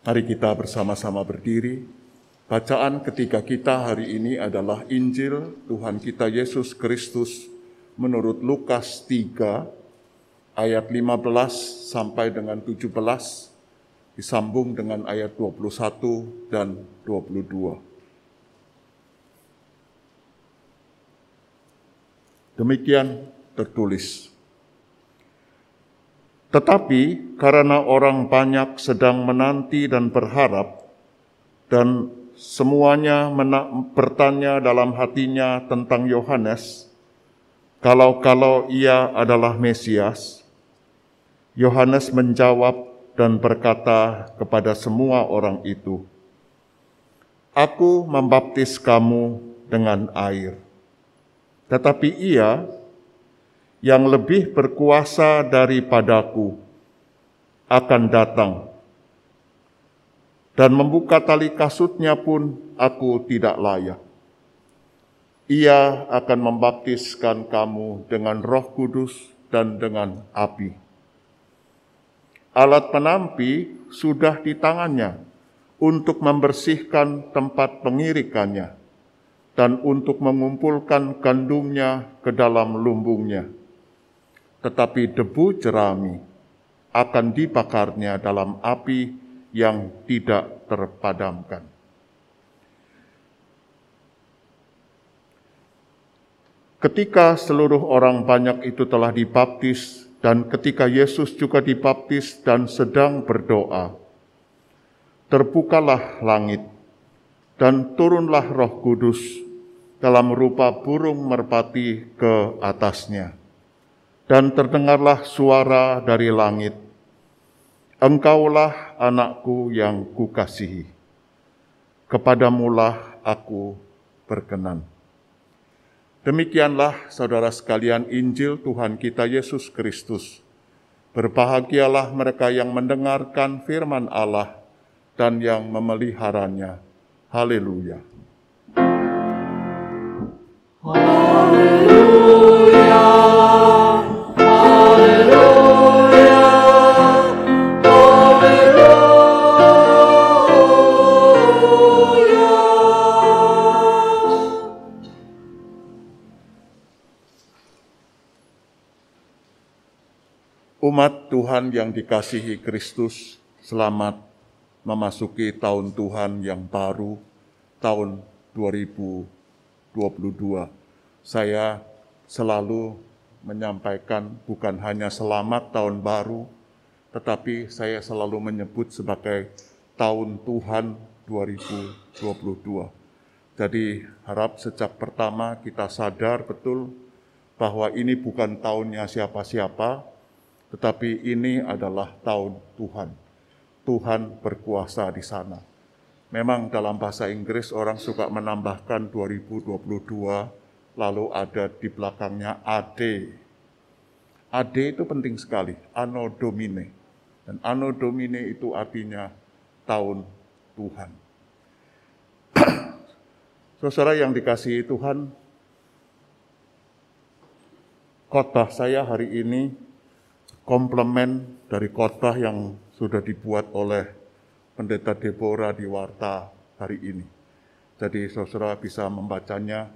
Mari kita bersama-sama berdiri. Bacaan ketiga kita hari ini adalah Injil Tuhan kita Yesus Kristus menurut Lukas 3 ayat 15 sampai dengan 17 disambung dengan ayat 21 dan 22. Demikian tertulis. Tetapi karena orang banyak sedang menanti dan berharap, dan semuanya bertanya dalam hatinya tentang Yohanes, kalau-kalau ia adalah Mesias, Yohanes menjawab dan berkata kepada semua orang itu, Aku membaptis kamu dengan air, tetapi ia yang lebih berkuasa daripadaku akan datang. Dan membuka tali kasutnya pun aku tidak layak. Ia akan membaptiskan kamu dengan roh kudus dan dengan api. Alat penampi sudah di tangannya untuk membersihkan tempat pengirikannya dan untuk mengumpulkan gandumnya ke dalam lumbungnya tetapi debu jerami akan dibakarnya dalam api yang tidak terpadamkan. Ketika seluruh orang banyak itu telah dibaptis, dan ketika Yesus juga dibaptis dan sedang berdoa, terbukalah langit, dan turunlah Roh Kudus dalam rupa burung merpati ke atasnya dan terdengarlah suara dari langit, Engkaulah anakku yang kukasihi, kepadamulah aku berkenan. Demikianlah saudara sekalian Injil Tuhan kita Yesus Kristus. Berbahagialah mereka yang mendengarkan firman Allah dan yang memeliharanya. Haleluya. Haleluya. Umat Tuhan yang dikasihi Kristus, selamat memasuki tahun Tuhan yang baru, tahun 2022. Saya selalu menyampaikan bukan hanya selamat tahun baru, tetapi saya selalu menyebut sebagai tahun Tuhan 2022. Jadi harap sejak pertama kita sadar betul bahwa ini bukan tahunnya siapa-siapa, tetapi ini adalah tahun Tuhan. Tuhan berkuasa di sana. Memang dalam bahasa Inggris orang suka menambahkan 2022, lalu ada di belakangnya AD. AD itu penting sekali, Anno Domine. Dan Anno Domine itu artinya tahun Tuhan. Saudara yang dikasihi Tuhan, khotbah saya hari ini komplement dari khotbah yang sudah dibuat oleh Pendeta Deborah di Warta hari ini. Jadi saudara bisa membacanya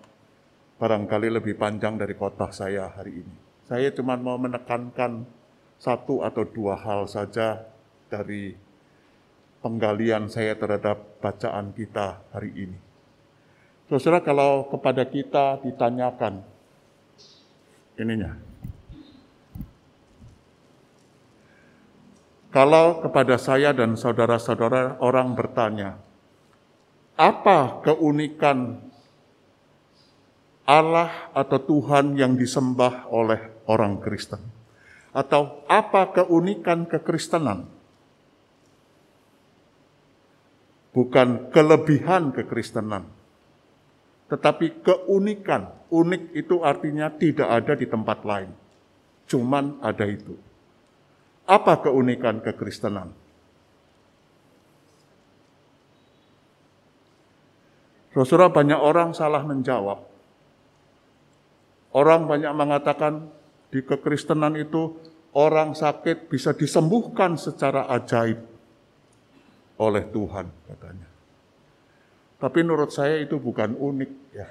barangkali lebih panjang dari khotbah saya hari ini. Saya cuma mau menekankan satu atau dua hal saja dari penggalian saya terhadap bacaan kita hari ini. Saudara kalau kepada kita ditanyakan ininya, Kalau kepada saya dan saudara-saudara orang bertanya, apa keunikan Allah atau Tuhan yang disembah oleh orang Kristen? Atau apa keunikan kekristenan? Bukan kelebihan kekristenan, tetapi keunikan. Unik itu artinya tidak ada di tempat lain, cuman ada itu. Apa keunikan kekristenan? Saudara banyak orang salah menjawab. Orang banyak mengatakan di kekristenan itu orang sakit bisa disembuhkan secara ajaib. oleh Tuhan katanya. Tapi menurut saya itu bukan unik ya.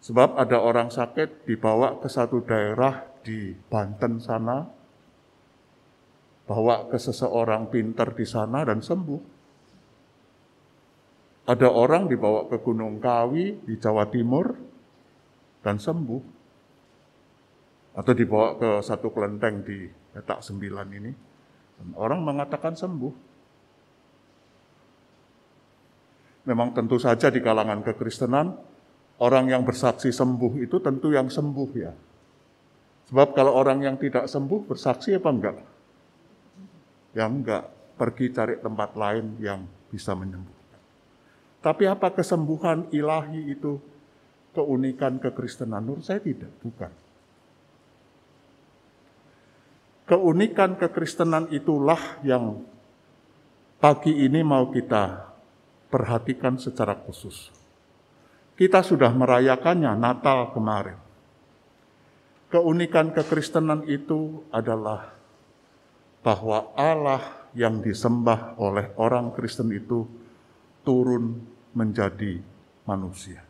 Sebab ada orang sakit dibawa ke satu daerah di Banten sana, bawa ke seseorang pintar di sana dan sembuh. Ada orang dibawa ke Gunung Kawi di Jawa Timur dan sembuh. Atau dibawa ke satu kelenteng di Petak Sembilan ini. Dan orang mengatakan sembuh. Memang tentu saja di kalangan kekristenan, orang yang bersaksi sembuh itu tentu yang sembuh ya. Sebab kalau orang yang tidak sembuh bersaksi apa enggak? Yang enggak pergi cari tempat lain yang bisa menyembuhkan. Tapi apa kesembuhan ilahi itu keunikan kekristenan? Menurut saya tidak, bukan. Keunikan kekristenan itulah yang pagi ini mau kita perhatikan secara khusus. Kita sudah merayakannya Natal kemarin. Keunikan kekristenan itu adalah bahwa Allah yang disembah oleh orang Kristen itu turun menjadi manusia.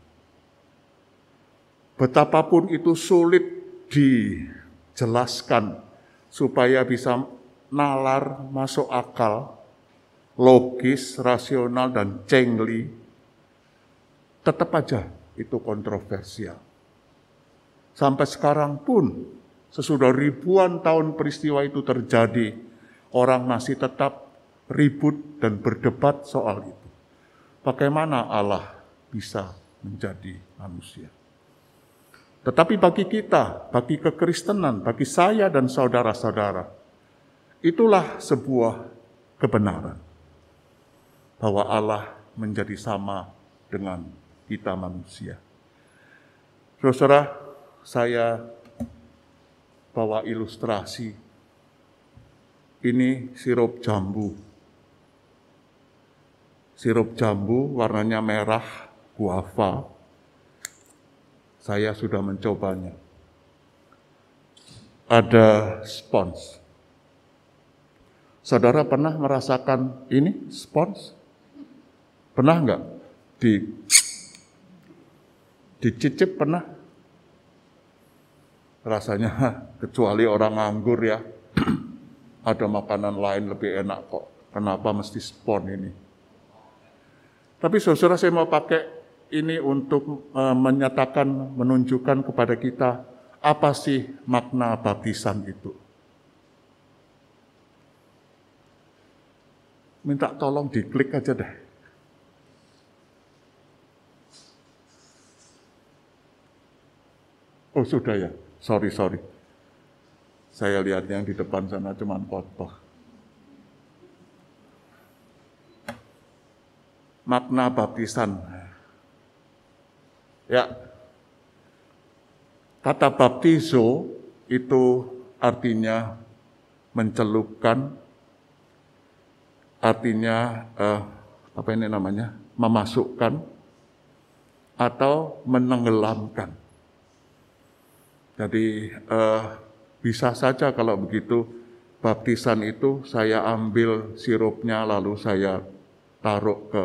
Betapapun itu sulit dijelaskan supaya bisa nalar, masuk akal, logis, rasional, dan cengli, tetap aja itu kontroversial. Sampai sekarang pun Sesudah ribuan tahun peristiwa itu terjadi, orang masih tetap ribut dan berdebat soal itu. Bagaimana Allah bisa menjadi manusia? Tetapi bagi kita, bagi kekristenan, bagi saya dan saudara-saudara, itulah sebuah kebenaran bahwa Allah menjadi sama dengan kita manusia. Saudara, saya bawa ilustrasi. Ini sirup jambu. Sirup jambu warnanya merah, guava. Saya sudah mencobanya. Ada spons. Saudara pernah merasakan ini spons? Pernah enggak? Di dicicip pernah? Rasanya kecuali orang nganggur ya, ada makanan lain lebih enak kok. Kenapa mesti spon ini? Tapi saudara saya mau pakai ini untuk uh, menyatakan, menunjukkan kepada kita apa sih makna baptisan itu. Minta tolong diklik aja deh. Oh sudah ya. Sorry, sorry. Saya lihat yang di depan sana cuma kotor. Makna baptisan. Ya, kata baptizo itu artinya mencelupkan, artinya eh, apa ini namanya, memasukkan atau menenggelamkan. Jadi eh, bisa saja kalau begitu baptisan itu saya ambil sirupnya lalu saya taruh ke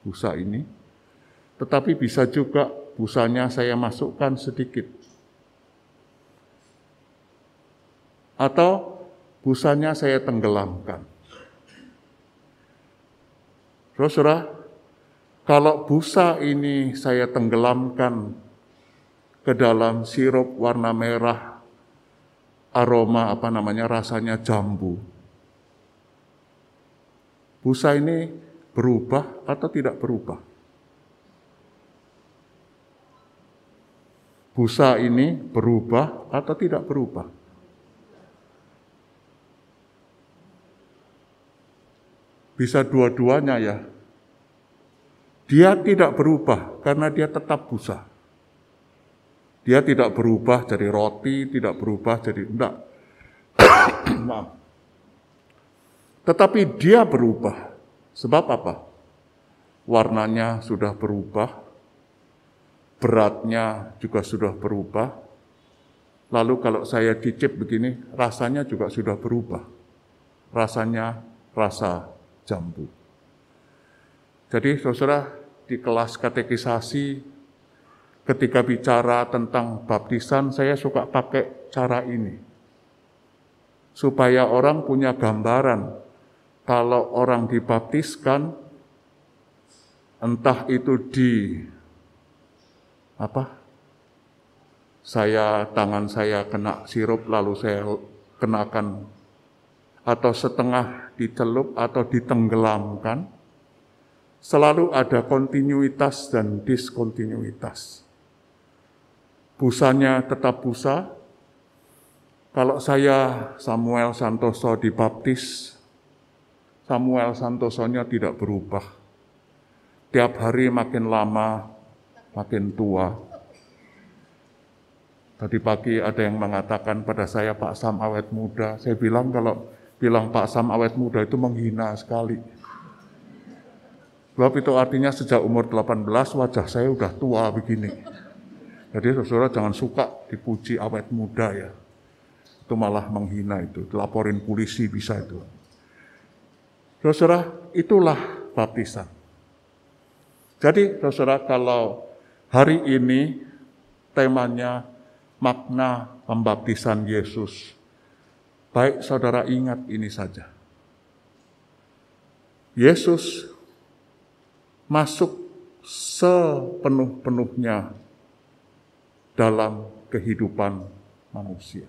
busa ini. Tetapi bisa juga busanya saya masukkan sedikit. Atau busanya saya tenggelamkan. Saudara, kalau busa ini saya tenggelamkan ke dalam sirup warna merah, aroma apa namanya rasanya jambu. Busa ini berubah atau tidak berubah? Busa ini berubah atau tidak berubah? Bisa dua-duanya ya. Dia tidak berubah karena dia tetap busa. Dia tidak berubah jadi roti, tidak berubah jadi enggak. Maaf. Tetapi dia berubah. Sebab apa? Warnanya sudah berubah, beratnya juga sudah berubah. Lalu kalau saya cicip begini, rasanya juga sudah berubah. Rasanya rasa jambu. Jadi saudara di kelas katekisasi ketika bicara tentang baptisan saya suka pakai cara ini. Supaya orang punya gambaran kalau orang dibaptiskan entah itu di apa saya tangan saya kena sirup lalu saya kenakan atau setengah dicelup atau ditenggelamkan selalu ada kontinuitas dan diskontinuitas busanya tetap busa kalau saya Samuel Santoso dibaptis Samuel Santosonya tidak berubah tiap hari makin lama makin tua Tadi pagi ada yang mengatakan pada saya Pak Sam awet muda. Saya bilang kalau bilang Pak Sam awet muda itu menghina sekali. Sebab itu artinya sejak umur 18 wajah saya udah tua begini. Jadi saudara jangan suka dipuji awet muda ya. Itu malah menghina itu. Laporin polisi bisa itu. Saudara, itulah baptisan. Jadi saudara kalau hari ini temanya makna pembaptisan Yesus. Baik saudara ingat ini saja. Yesus masuk sepenuh-penuhnya dalam kehidupan manusia.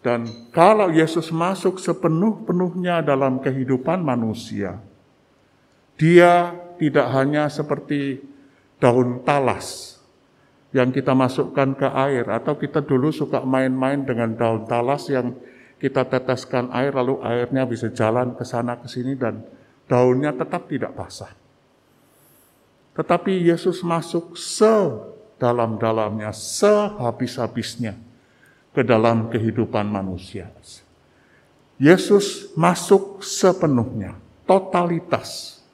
Dan kalau Yesus masuk sepenuh-penuhnya dalam kehidupan manusia, dia tidak hanya seperti daun talas yang kita masukkan ke air atau kita dulu suka main-main dengan daun talas yang kita teteskan air lalu airnya bisa jalan ke sana ke sini dan daunnya tetap tidak basah. Tetapi Yesus masuk sedalam-dalamnya, sehabis-habisnya ke dalam kehidupan manusia. Yesus masuk sepenuhnya, totalitas.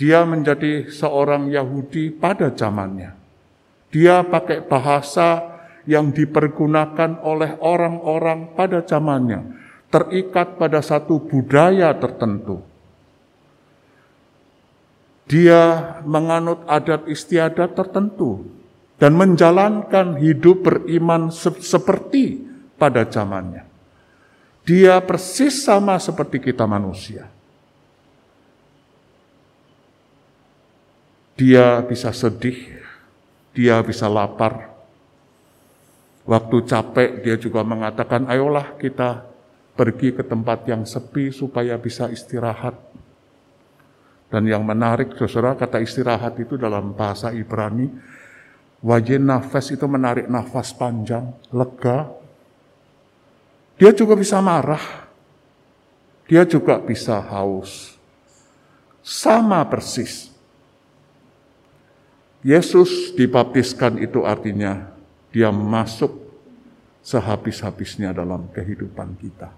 Dia menjadi seorang Yahudi pada zamannya dia pakai bahasa yang dipergunakan oleh orang-orang pada zamannya, terikat pada satu budaya tertentu. Dia menganut adat istiadat tertentu dan menjalankan hidup beriman se seperti pada zamannya. Dia persis sama seperti kita manusia. Dia bisa sedih, dia bisa lapar. Waktu capek dia juga mengatakan, ayolah kita pergi ke tempat yang sepi supaya bisa istirahat. Dan yang menarik, saudara, kata istirahat itu dalam bahasa Ibrani, wajah nafas itu menarik nafas panjang, lega. Dia juga bisa marah. Dia juga bisa haus. Sama persis Yesus dibaptiskan itu artinya dia masuk sehabis-habisnya dalam kehidupan kita.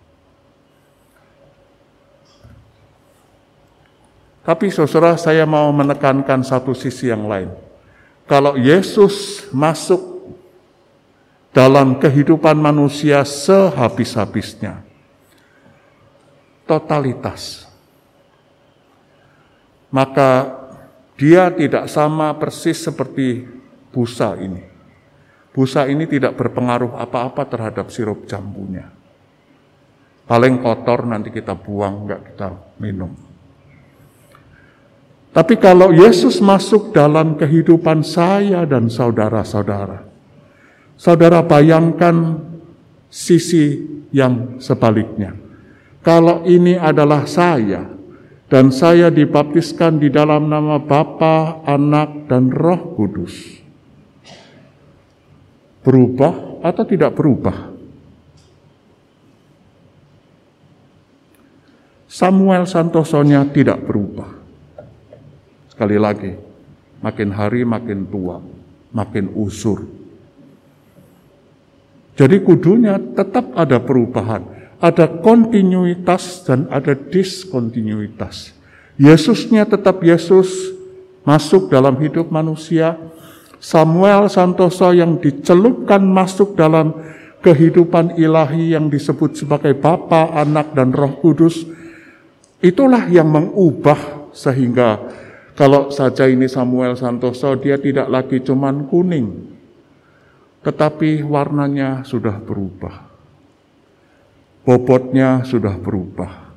Tapi saudara saya mau menekankan satu sisi yang lain. Kalau Yesus masuk dalam kehidupan manusia sehabis-habisnya, totalitas, maka dia tidak sama persis seperti busa ini. Busa ini tidak berpengaruh apa-apa terhadap sirup jambunya. Paling kotor nanti kita buang, nggak kita minum. Tapi kalau Yesus masuk dalam kehidupan saya dan saudara-saudara, saudara bayangkan sisi yang sebaliknya. Kalau ini adalah saya, dan saya dibaptiskan di dalam nama Bapa, Anak, dan Roh Kudus. Berubah atau tidak berubah? Samuel Santosonya tidak berubah. Sekali lagi, makin hari makin tua, makin usur. Jadi kudunya tetap ada perubahan ada kontinuitas dan ada diskontinuitas. Yesusnya tetap Yesus masuk dalam hidup manusia. Samuel Santoso yang dicelupkan masuk dalam kehidupan ilahi yang disebut sebagai Bapa, Anak, dan Roh Kudus Itulah yang mengubah sehingga kalau saja ini Samuel Santoso dia tidak lagi cuman kuning, tetapi warnanya sudah berubah. Bobotnya sudah berubah.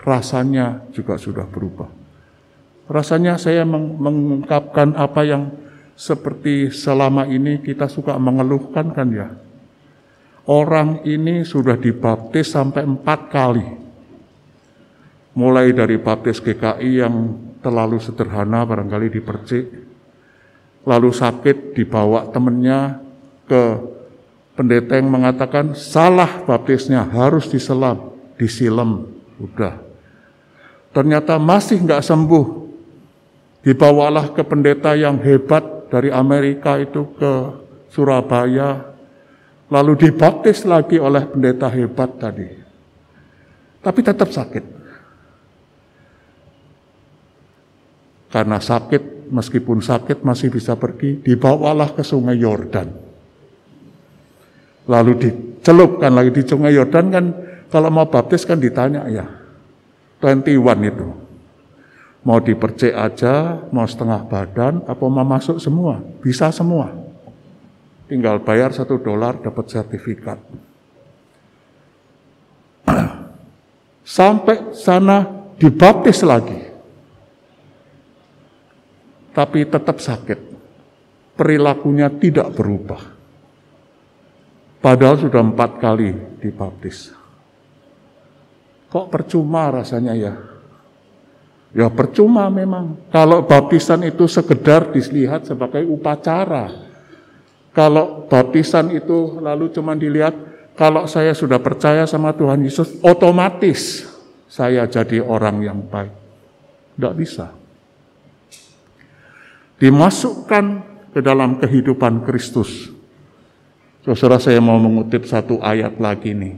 Rasanya juga sudah berubah. Rasanya saya mengungkapkan apa yang seperti selama ini kita suka mengeluhkan kan ya. Orang ini sudah dibaptis sampai empat kali. Mulai dari baptis GKI yang terlalu sederhana barangkali dipercik. Lalu sakit dibawa temennya ke pendeta yang mengatakan salah baptisnya harus diselam, disilam, udah. Ternyata masih nggak sembuh. Dibawalah ke pendeta yang hebat dari Amerika itu ke Surabaya, lalu dibaptis lagi oleh pendeta hebat tadi. Tapi tetap sakit. Karena sakit, meskipun sakit masih bisa pergi, dibawalah ke sungai Yordan. Lalu dicelupkan lagi di sungai Yordan kan kalau mau baptis kan ditanya ya 21 itu. Mau dipercik aja mau setengah badan apa mau masuk semua? Bisa semua. Tinggal bayar satu dolar dapat sertifikat. Sampai sana dibaptis lagi tapi tetap sakit perilakunya tidak berubah Padahal sudah empat kali dibaptis. Kok percuma rasanya ya? Ya percuma memang. Kalau baptisan itu sekedar dilihat sebagai upacara. Kalau baptisan itu lalu cuma dilihat, kalau saya sudah percaya sama Tuhan Yesus, otomatis saya jadi orang yang baik. Tidak bisa. Dimasukkan ke dalam kehidupan Kristus Saudara saya mau mengutip satu ayat lagi nih.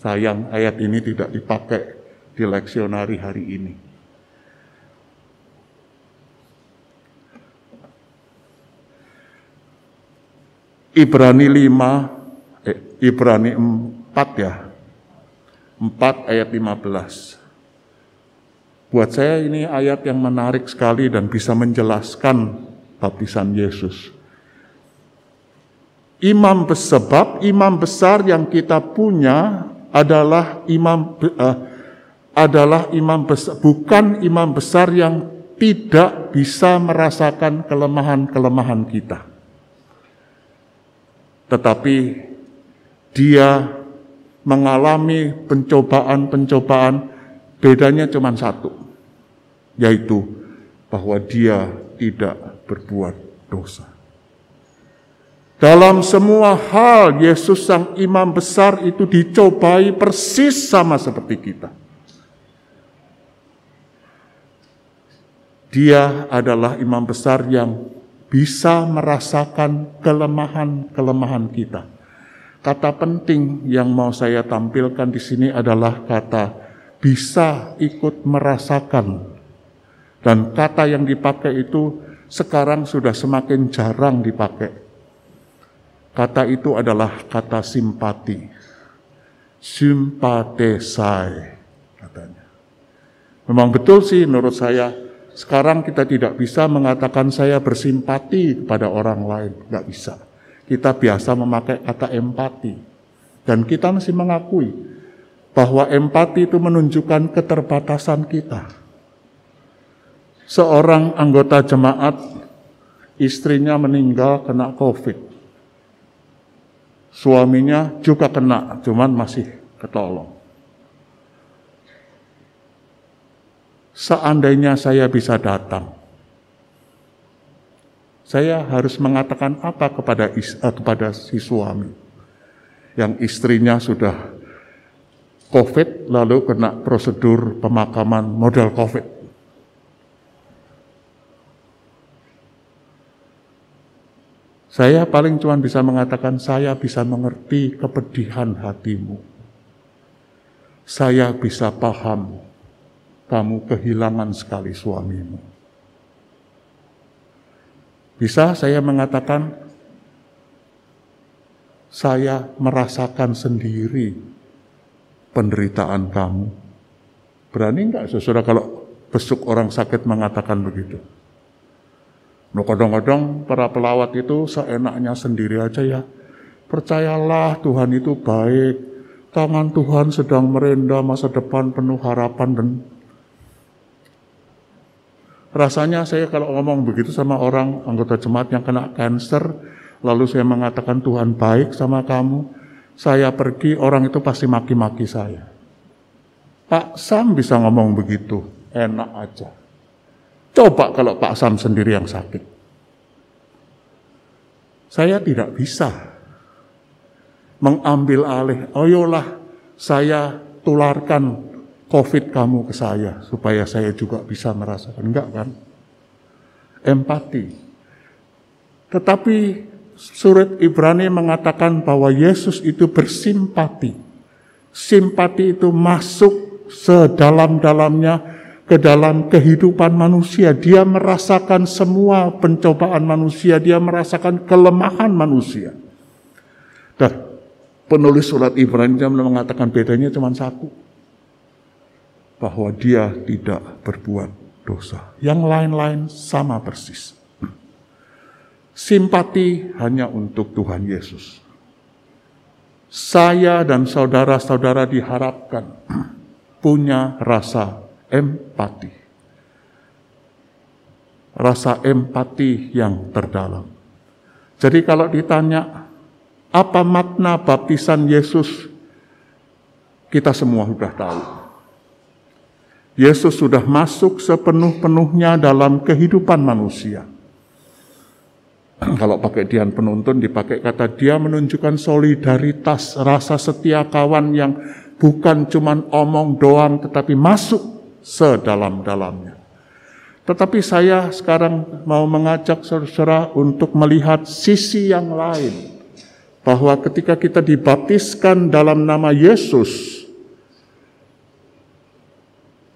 Sayang ayat ini tidak dipakai di leksionari hari ini. Ibrani 5, eh, Ibrani 4 ya. 4 ayat 15. Buat saya ini ayat yang menarik sekali dan bisa menjelaskan baptisan Yesus. Imam sebab imam besar yang kita punya adalah imam uh, adalah imam besar, bukan imam besar yang tidak bisa merasakan kelemahan-kelemahan kita. Tetapi dia mengalami pencobaan-pencobaan bedanya cuma satu, yaitu bahwa dia tidak berbuat dosa. Dalam semua hal Yesus sang imam besar itu dicobai persis sama seperti kita. Dia adalah imam besar yang bisa merasakan kelemahan-kelemahan kita. Kata penting yang mau saya tampilkan di sini adalah kata bisa ikut merasakan. Dan kata yang dipakai itu sekarang sudah semakin jarang dipakai Kata itu adalah kata simpati. Simpatesai katanya. Memang betul sih menurut saya sekarang kita tidak bisa mengatakan saya bersimpati kepada orang lain, nggak bisa. Kita biasa memakai kata empati. Dan kita masih mengakui bahwa empati itu menunjukkan keterbatasan kita. Seorang anggota jemaat, istrinya meninggal kena COVID Suaminya juga kena, cuman masih ketolong. Seandainya saya bisa datang, saya harus mengatakan apa kepada is, uh, kepada si suami yang istrinya sudah COVID lalu kena prosedur pemakaman model COVID. Saya paling cuma bisa mengatakan saya bisa mengerti kepedihan hatimu. Saya bisa paham kamu kehilangan sekali suamimu. Bisa saya mengatakan saya merasakan sendiri penderitaan kamu Berani nggak saudara kalau besuk orang sakit mengatakan begitu? Nah, kadang-kadang para pelawat itu seenaknya sendiri aja ya. Percayalah Tuhan itu baik. Tangan Tuhan sedang merendah masa depan penuh harapan dan rasanya saya kalau ngomong begitu sama orang anggota jemaat yang kena cancer, lalu saya mengatakan Tuhan baik sama kamu, saya pergi orang itu pasti maki-maki saya. Pak Sam bisa ngomong begitu, enak aja. Coba kalau Pak Sam sendiri yang sakit. Saya tidak bisa mengambil alih, ayolah saya tularkan COVID kamu ke saya, supaya saya juga bisa merasakan. Enggak kan? Empati. Tetapi surat Ibrani mengatakan bahwa Yesus itu bersimpati. Simpati itu masuk sedalam-dalamnya ke dalam kehidupan manusia. Dia merasakan semua pencobaan manusia, dia merasakan kelemahan manusia. Dan penulis surat Ibrani mengatakan bedanya cuma satu. Bahwa dia tidak berbuat dosa. Yang lain-lain sama persis. Simpati hanya untuk Tuhan Yesus. Saya dan saudara-saudara diharapkan punya rasa empati. Rasa empati yang terdalam. Jadi kalau ditanya apa makna baptisan Yesus, kita semua sudah tahu. Yesus sudah masuk sepenuh-penuhnya dalam kehidupan manusia. Kalau pakai dian penuntun dipakai kata dia menunjukkan solidaritas, rasa setia kawan yang bukan cuman omong doang tetapi masuk sedalam-dalamnya. Tetapi saya sekarang mau mengajak saudara untuk melihat sisi yang lain. Bahwa ketika kita dibaptiskan dalam nama Yesus,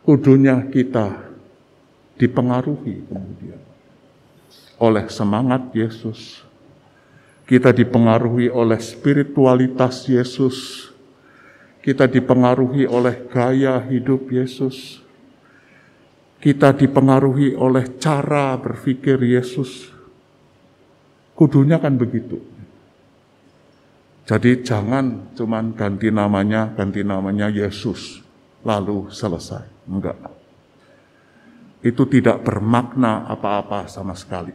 kudunya kita dipengaruhi kemudian oleh semangat Yesus. Kita dipengaruhi oleh spiritualitas Yesus. Kita dipengaruhi oleh gaya hidup Yesus kita dipengaruhi oleh cara berpikir Yesus. Kudunya kan begitu. Jadi jangan cuman ganti namanya, ganti namanya Yesus, lalu selesai. Enggak. Itu tidak bermakna apa-apa sama sekali.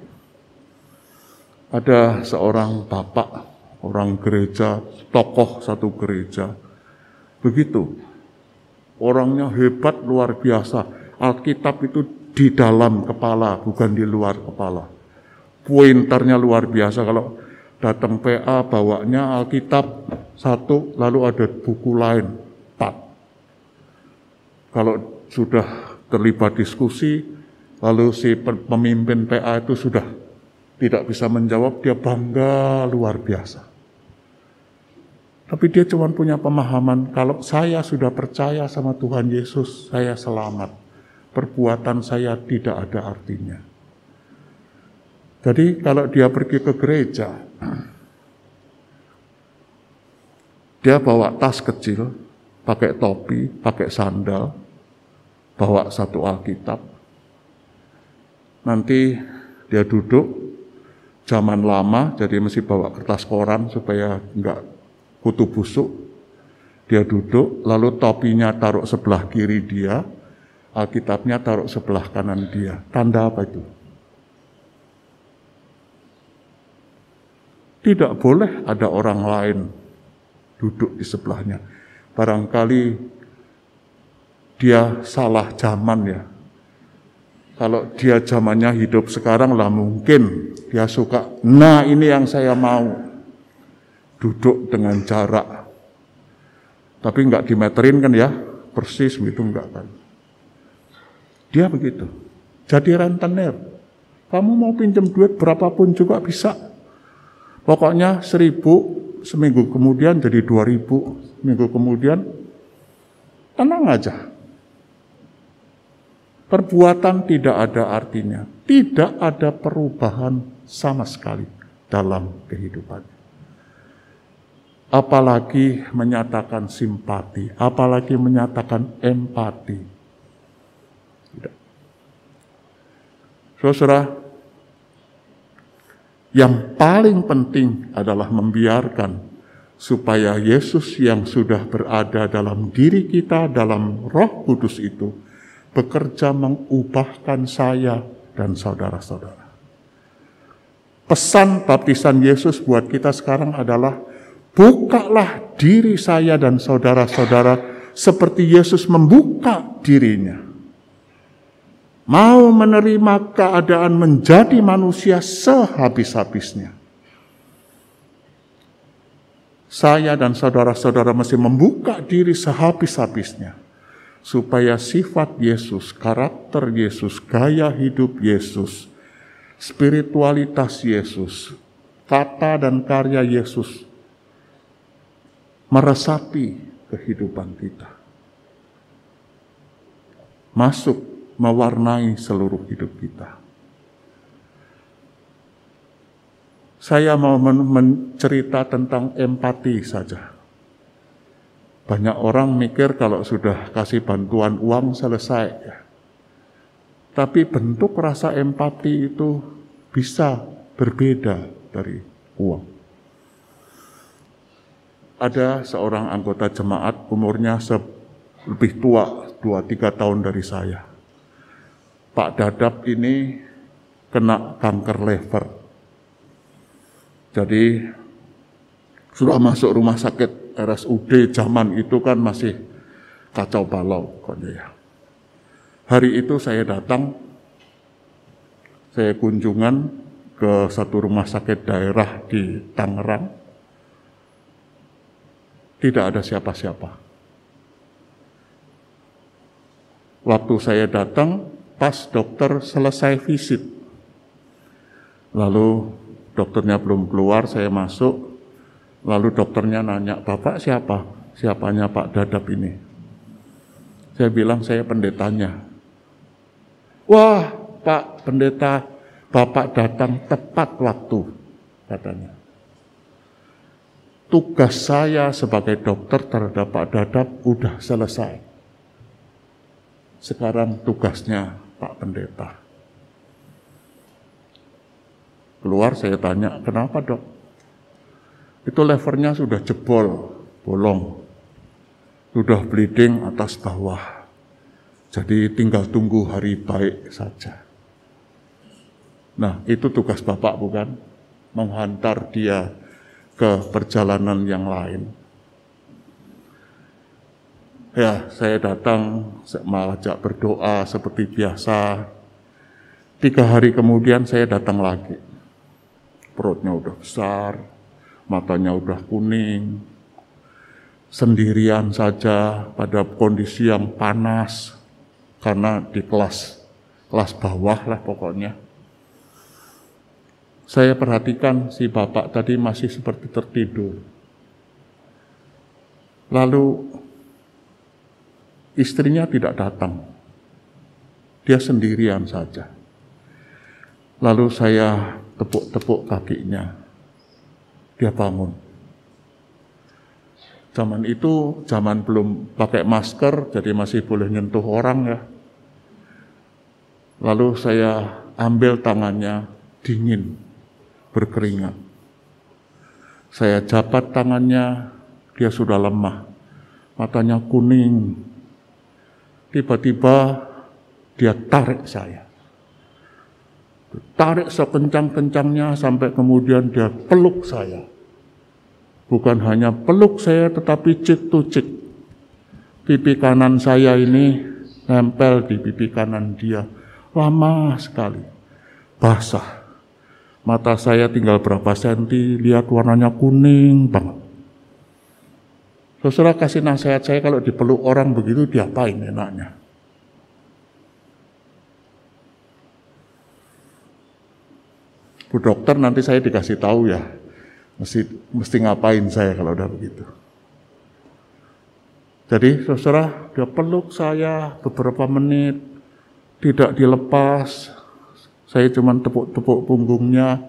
Ada seorang bapak, orang gereja, tokoh satu gereja. Begitu. Orangnya hebat luar biasa Alkitab itu di dalam kepala, bukan di luar kepala. Pointernya luar biasa kalau datang PA bawanya Alkitab satu, lalu ada buku lain empat. Kalau sudah terlibat diskusi, lalu si pemimpin PA itu sudah tidak bisa menjawab, dia bangga luar biasa. Tapi dia cuma punya pemahaman, kalau saya sudah percaya sama Tuhan Yesus, saya selamat perbuatan saya tidak ada artinya. Jadi kalau dia pergi ke gereja, dia bawa tas kecil, pakai topi, pakai sandal, bawa satu Alkitab. Nanti dia duduk, zaman lama, jadi mesti bawa kertas koran supaya enggak kutu busuk. Dia duduk, lalu topinya taruh sebelah kiri dia, Alkitabnya taruh sebelah kanan dia. Tanda apa itu? Tidak boleh ada orang lain duduk di sebelahnya. Barangkali dia salah zaman ya. Kalau dia zamannya hidup sekarang lah mungkin dia suka, nah ini yang saya mau. Duduk dengan jarak. Tapi nggak dimeterin kan ya, persis gitu enggak kan. Dia begitu. Jadi rentenir. Kamu mau pinjam duit berapapun juga bisa. Pokoknya seribu, seminggu kemudian jadi dua ribu, minggu kemudian tenang aja. Perbuatan tidak ada artinya, tidak ada perubahan sama sekali dalam kehidupan. Apalagi menyatakan simpati, apalagi menyatakan empati. Tidak. Saudara, yang paling penting adalah membiarkan supaya Yesus yang sudah berada dalam diri kita, dalam Roh Kudus itu bekerja mengubahkan saya dan saudara-saudara. Pesan baptisan Yesus buat kita sekarang adalah, bukalah diri saya dan saudara-saudara seperti Yesus membuka dirinya. Mau menerima keadaan menjadi manusia sehabis-habisnya. Saya dan saudara-saudara mesti membuka diri sehabis-habisnya. Supaya sifat Yesus, karakter Yesus, gaya hidup Yesus, spiritualitas Yesus, kata dan karya Yesus meresapi kehidupan kita. Masuk mewarnai seluruh hidup kita. Saya mau mencerita tentang empati saja. Banyak orang mikir kalau sudah kasih bantuan uang selesai. Tapi bentuk rasa empati itu bisa berbeda dari uang ada seorang anggota jemaat umurnya lebih tua, dua tiga tahun dari saya. Pak Dadap ini kena kanker lever. Jadi sudah masuk rumah sakit RSUD zaman itu kan masih kacau balau ya. Hari itu saya datang, saya kunjungan ke satu rumah sakit daerah di Tangerang tidak ada siapa-siapa. Waktu saya datang, pas dokter selesai visit. Lalu dokternya belum keluar, saya masuk. Lalu dokternya nanya, Bapak siapa? Siapanya Pak Dadap ini? Saya bilang, saya pendetanya. Wah, Pak Pendeta, Bapak datang tepat waktu, katanya tugas saya sebagai dokter terhadap Pak Dadap udah selesai. Sekarang tugasnya Pak Pendeta. Keluar saya tanya, kenapa dok? Itu levernya sudah jebol, bolong. Sudah bleeding atas bawah. Jadi tinggal tunggu hari baik saja. Nah itu tugas Bapak bukan? Menghantar dia ke perjalanan yang lain. Ya, saya datang mengajak berdoa seperti biasa. Tiga hari kemudian saya datang lagi. Perutnya udah besar, matanya udah kuning, sendirian saja pada kondisi yang panas karena di kelas kelas bawah lah pokoknya saya perhatikan si bapak tadi masih seperti tertidur. Lalu istrinya tidak datang. Dia sendirian saja. Lalu saya tepuk-tepuk kakinya. Dia bangun. Zaman itu zaman belum pakai masker, jadi masih boleh nyentuh orang ya. Lalu saya ambil tangannya dingin berkeringat. Saya jabat tangannya, dia sudah lemah. Matanya kuning. Tiba-tiba dia tarik saya. Tarik sekencang-kencangnya sampai kemudian dia peluk saya. Bukan hanya peluk saya tetapi cik to cik. Pipi kanan saya ini nempel di pipi kanan dia. Lama sekali. Basah. Mata saya tinggal berapa senti, lihat warnanya kuning banget. Saudara kasih nasihat saya kalau dipeluk orang begitu diapain enaknya? Bu dokter nanti saya dikasih tahu ya, mesti mesti ngapain saya kalau udah begitu. Jadi saudara dia peluk saya beberapa menit, tidak dilepas, saya cuma tepuk-tepuk punggungnya.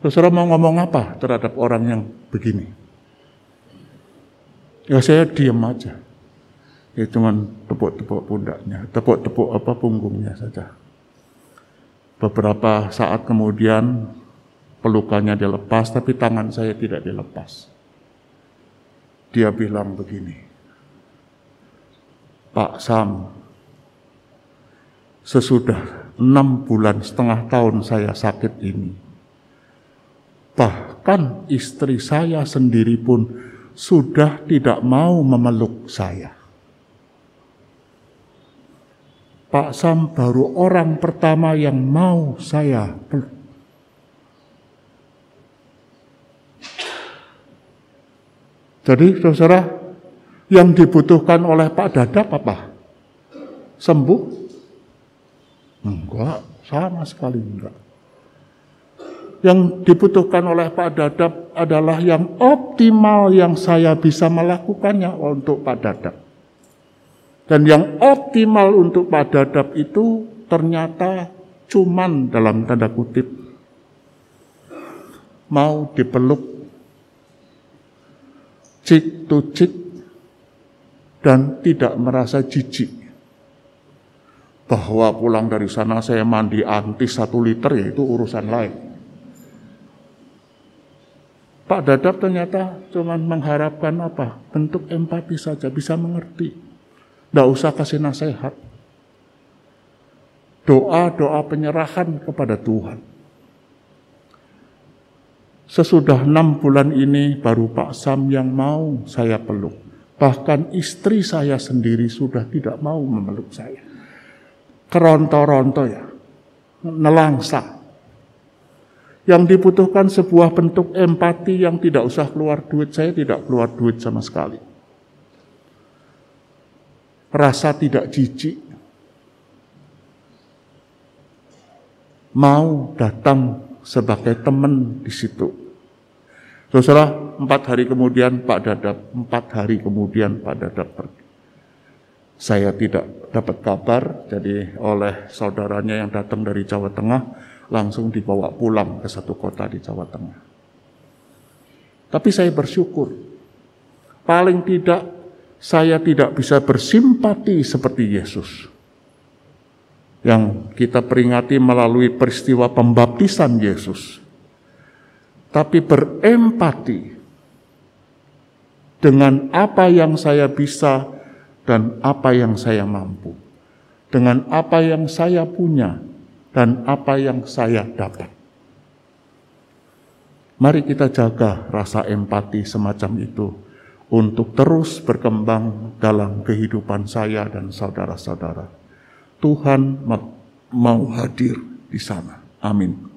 Terus mau ngomong apa terhadap orang yang begini? Ya saya diam aja. Ya cuma tepuk-tepuk pundaknya, tepuk-tepuk apa punggungnya saja. Beberapa saat kemudian pelukannya dilepas, tapi tangan saya tidak dilepas. Dia bilang begini, Pak Sam, sesudah enam bulan setengah tahun saya sakit ini, bahkan istri saya sendiri pun sudah tidak mau memeluk saya. Pak Sam baru orang pertama yang mau saya. Jadi saudara, yang dibutuhkan oleh Pak Dadap apa? Sembuh? Enggak, sama sekali enggak. Yang dibutuhkan oleh Pak Dadap adalah yang optimal yang saya bisa melakukannya untuk Pak Dadap. Dan yang optimal untuk Pak Dadap itu ternyata cuman dalam tanda kutip mau dipeluk cik to cik dan tidak merasa jijik bahwa pulang dari sana saya mandi antis satu liter ya itu urusan lain. Pak Dadap ternyata cuma mengharapkan apa? Bentuk empati saja, bisa mengerti. Tidak usah kasih nasihat. Doa-doa penyerahan kepada Tuhan. Sesudah enam bulan ini baru Pak Sam yang mau saya peluk. Bahkan istri saya sendiri sudah tidak mau memeluk saya. Keronto-ronto ya. Nelangsa. Yang dibutuhkan sebuah bentuk empati yang tidak usah keluar duit. Saya tidak keluar duit sama sekali rasa tidak jijik, mau datang sebagai teman di situ. Saudara, empat hari kemudian Pak Dadap, empat hari kemudian Pak Dadap pergi. Saya tidak dapat kabar, jadi oleh saudaranya yang datang dari Jawa Tengah, langsung dibawa pulang ke satu kota di Jawa Tengah. Tapi saya bersyukur, paling tidak saya tidak bisa bersimpati seperti Yesus. Yang kita peringati melalui peristiwa pembaptisan Yesus. Tapi berempati dengan apa yang saya bisa dan apa yang saya mampu. Dengan apa yang saya punya dan apa yang saya dapat. Mari kita jaga rasa empati semacam itu untuk terus berkembang dalam kehidupan saya dan saudara-saudara. Tuhan mau hadir di sana. Amin.